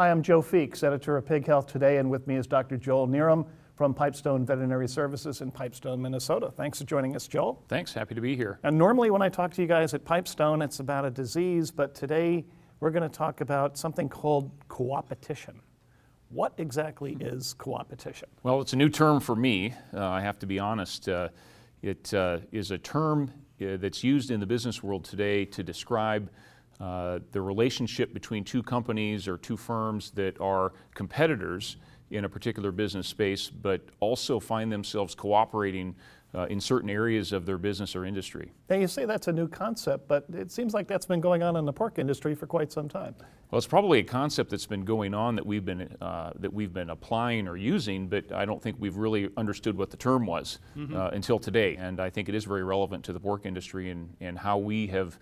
Hi, I'm Joe Feeks, editor of Pig Health Today, and with me is Dr. Joel Nerem from Pipestone Veterinary Services in Pipestone, Minnesota. Thanks for joining us, Joel. Thanks, happy to be here. And normally, when I talk to you guys at Pipestone, it's about a disease, but today we're going to talk about something called coopetition. What exactly is coopetition? Well, it's a new term for me, uh, I have to be honest. Uh, it uh, is a term uh, that's used in the business world today to describe uh, the relationship between two companies or two firms that are competitors in a particular business space, but also find themselves cooperating uh, in certain areas of their business or industry. Now, you say that's a new concept, but it seems like that's been going on in the pork industry for quite some time. Well, it's probably a concept that's been going on that we've been uh, that we've been applying or using, but I don't think we've really understood what the term was mm-hmm. uh, until today. And I think it is very relevant to the pork industry and, and how we have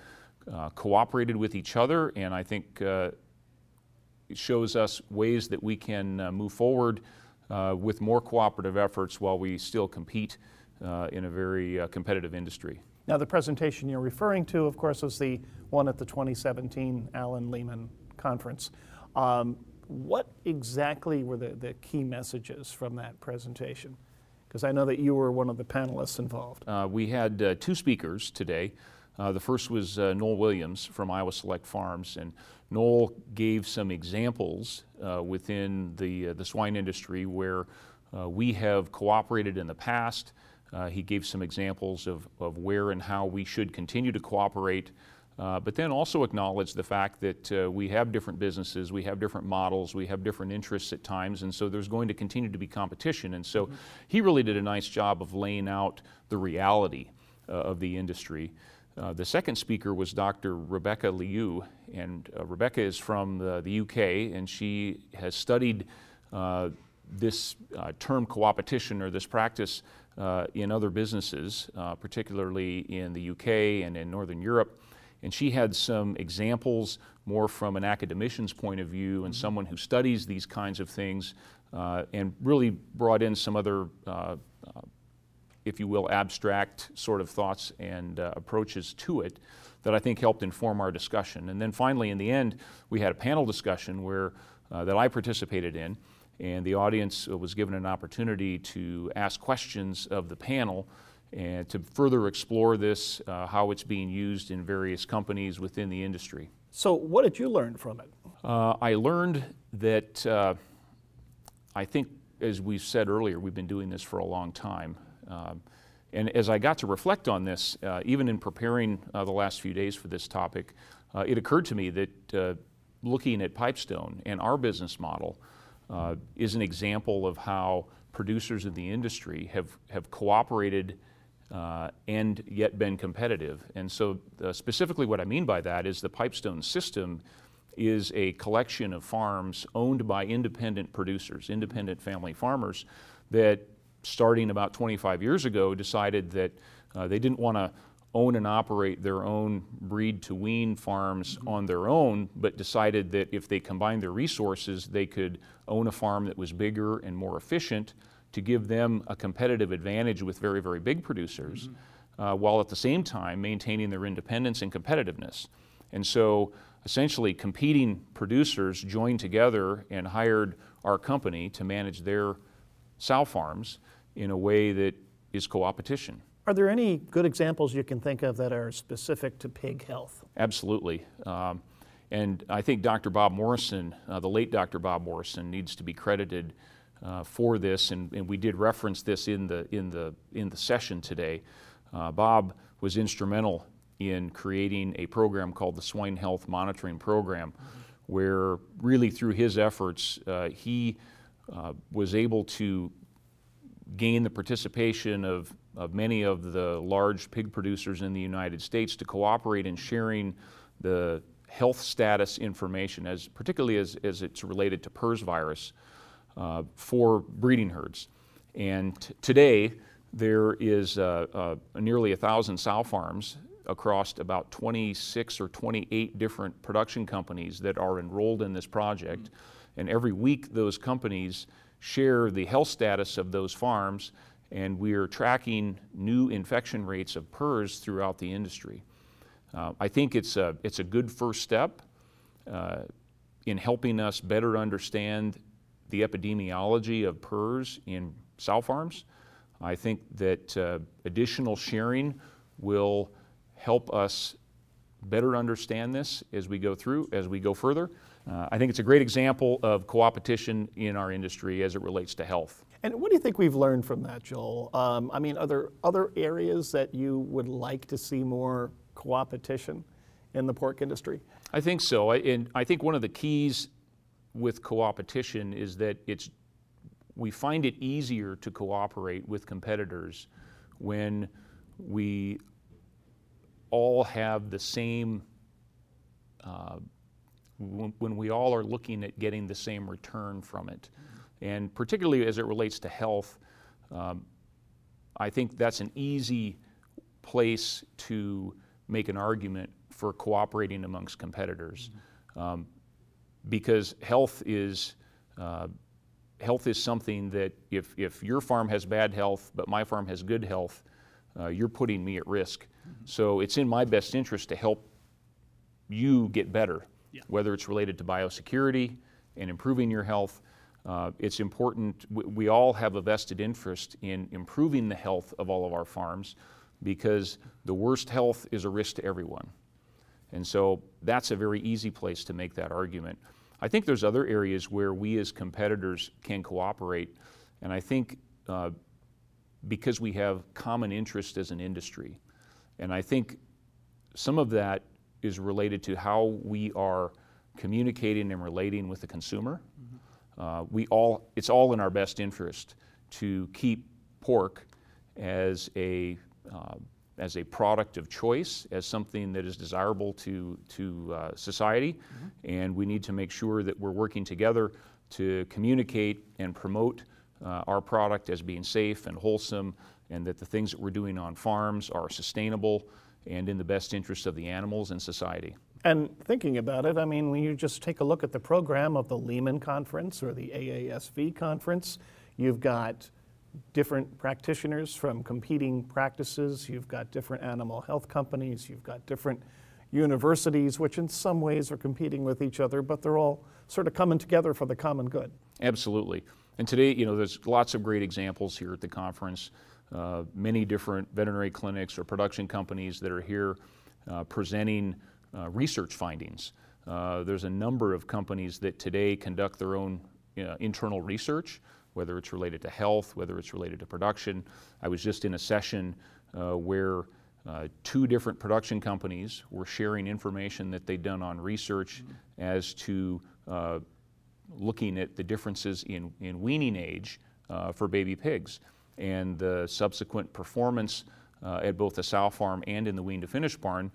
uh, cooperated with each other. And I think uh, it shows us ways that we can uh, move forward uh, with more cooperative efforts while we still compete uh, in a very uh, competitive industry. Now, the presentation you're referring to, of course, was the one at the 2017 Allen Leman Conference. Um, what exactly were the, the key messages from that presentation? Because I know that you were one of the panelists involved. Uh, we had uh, two speakers today. Uh, the first was uh, Noel Williams from Iowa Select Farms, and Noel gave some examples uh, within the, uh, the swine industry where we have cooperated in the past uh, he gave some examples of, of where and how we should continue to cooperate, uh, but then also acknowledged the fact that uh, we have different businesses, we have different models, we have different interests at times, and so there's going to continue to be competition. And so mm-hmm. he really did a nice job of laying out the reality uh, of the industry. Uh, the second speaker was Dr. Rebecca Liu, and uh, Rebecca is from the, the, UK, and she has studied this term coopetition or this practice uh, in other businesses, uh, particularly in the UK and in Northern Europe. And she had some examples more from an academician's point of view and mm-hmm. someone who studies these kinds of things uh, and really brought in some other, uh, uh, if you will, abstract sort of thoughts and uh, approaches to it that I think helped inform our discussion. And then finally, in the end, we had a panel discussion where that I participated in and the audience was given an opportunity to ask questions of the panel and to further explore this, uh, how it's being used in various companies within the industry. So, what did you learn from it? Uh, I learned that uh, I think, as we said earlier, we've been doing this for a long time. Um, and as I got to reflect on this, uh, even in preparing uh, the last few days for this topic, uh, it occurred to me that looking at Pipestone and our business model, uh, is an example of how producers in the industry have, have cooperated uh, and yet been competitive. And so, uh, specifically, what I mean by that is the Pipestone system is a collection of farms owned by independent producers, independent family farmers, that starting about 25 years ago decided that uh, they didn't want to own and operate their own breed to wean farms mm-hmm. on their own, but decided that if they combined their resources, they could own a farm that was bigger and more efficient to give them a competitive advantage with very, very big producers, mm-hmm. uh, while at the same time maintaining their independence and competitiveness. And so essentially, competing producers joined together and hired our company to manage their sow farms in a way that is co-opetition. Are there any good examples you can think of that are specific to pig health? Absolutely. Um, and I think Dr. Bob Morrison, uh, the late Dr. Bob Morrison, needs to be credited uh, for this, and, and, we did reference this in the, in the, in the session today. Uh, Bob was instrumental in creating a program called the Swine Health Monitoring Program, mm-hmm. where really through his efforts, uh, he uh, was able to gain the participation of of many of the large pig producers in the United States to cooperate in sharing the health status information, as, particularly as, as it's related to PRRS virus, uh, for breeding herds. And today, there is uh, uh, nearly a thousand sow farms across about 26 or 28 different production companies that are enrolled in this project. Mm-hmm. And every week, those companies share the health status of those farms and we are tracking new infection rates of PRRS throughout the industry. Uh, I think it's a, it's a good first step. Uh, in helping us better understand the epidemiology of PRRS in sow farms. I think that uh, additional sharing will help us better understand this as we go through, as we go further. Uh, I think it's a great example of coopetition in our industry as it relates to health. And what do you think we've learned from that, Joel? Um, I mean, are there other areas that you would like to see more coopetition in the pork industry? I think so. I, and I think one of the keys with coopetition is that it's we find it easier to cooperate with competitors when we all have the same uh, when, when, we all are looking at getting the same return from it. And particularly as it relates to health, um, I think that's an easy place to make an argument for cooperating amongst competitors. Um, because health is, uh, health is something that if, if your farm has bad health, but my farm has good health, uh, you're putting me at risk. Mm-hmm. So it's in my best interest to help you get better, yeah. whether it's related to biosecurity and improving your health, uh, it's important, we, we, all have a vested interest in improving the health of all of our farms because the worst health is a risk to everyone. And so that's a very easy place to make that argument. I think there's other areas where we as competitors can cooperate, and I think uh, because we have common interest as an industry. And I think some of that is related to how we are communicating and relating with the consumer. Mm-hmm. Uh, we all, it's all in our best interest to keep pork as a, uh, as a product of choice, as something that is desirable to, to uh, society. Mm-hmm. And we need to make sure that we're working together to communicate and promote uh, our product as being safe and wholesome, and that the things that we're doing on farms are sustainable and in the best interest of the animals and society. And thinking about it, I mean, when you just take a look at the program of the Leman Conference or the AASV Conference, you've got different practitioners from competing practices, you've got different animal health companies, you've got different universities, which in some ways are competing with each other, but they're all sort of coming together for the common good. Absolutely. And today, you know, there's lots of great examples here at the conference. Uh, many different veterinary clinics or production companies that are here uh, presenting uh, research findings. Uh, there's a number of companies that today conduct their own internal research, whether it's related to health, whether it's related to production. I was just in a session uh, where uh, two different production companies were sharing information that they'd done on research mm-hmm. as to looking at the differences in, in weaning age for baby pigs and the subsequent performance at both the sow farm and in the wean to finish barn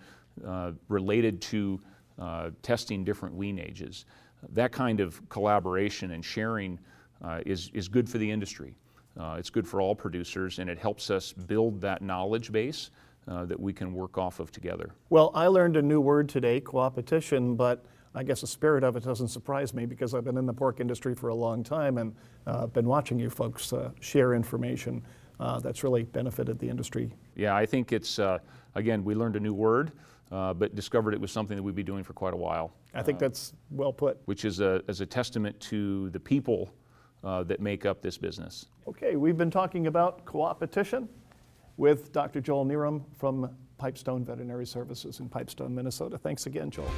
uh, related to uh, testing different wean ages. That kind of collaboration and sharing uh, is, is good for the industry. Uh, it's good for all producers and it helps us build that knowledge base uh, that we can work off of together. Well, I learned a new word today, coopetition, but I guess the spirit of it doesn't surprise me because I've been in the pork industry for a long time and uh, been watching you folks uh, share information uh, that's really benefited the industry. Yeah, I think it's, uh, again, we learned a new word uh, but discovered it was something that we'd be doing for quite a while. I think uh, that's well put. Which is a, as a testament to the people uh, that make up this business. Okay, we've been talking about coopetition with Dr. Joel Nerem from Pipestone Veterinary Services in Pipestone, Minnesota. Thanks again, Joel.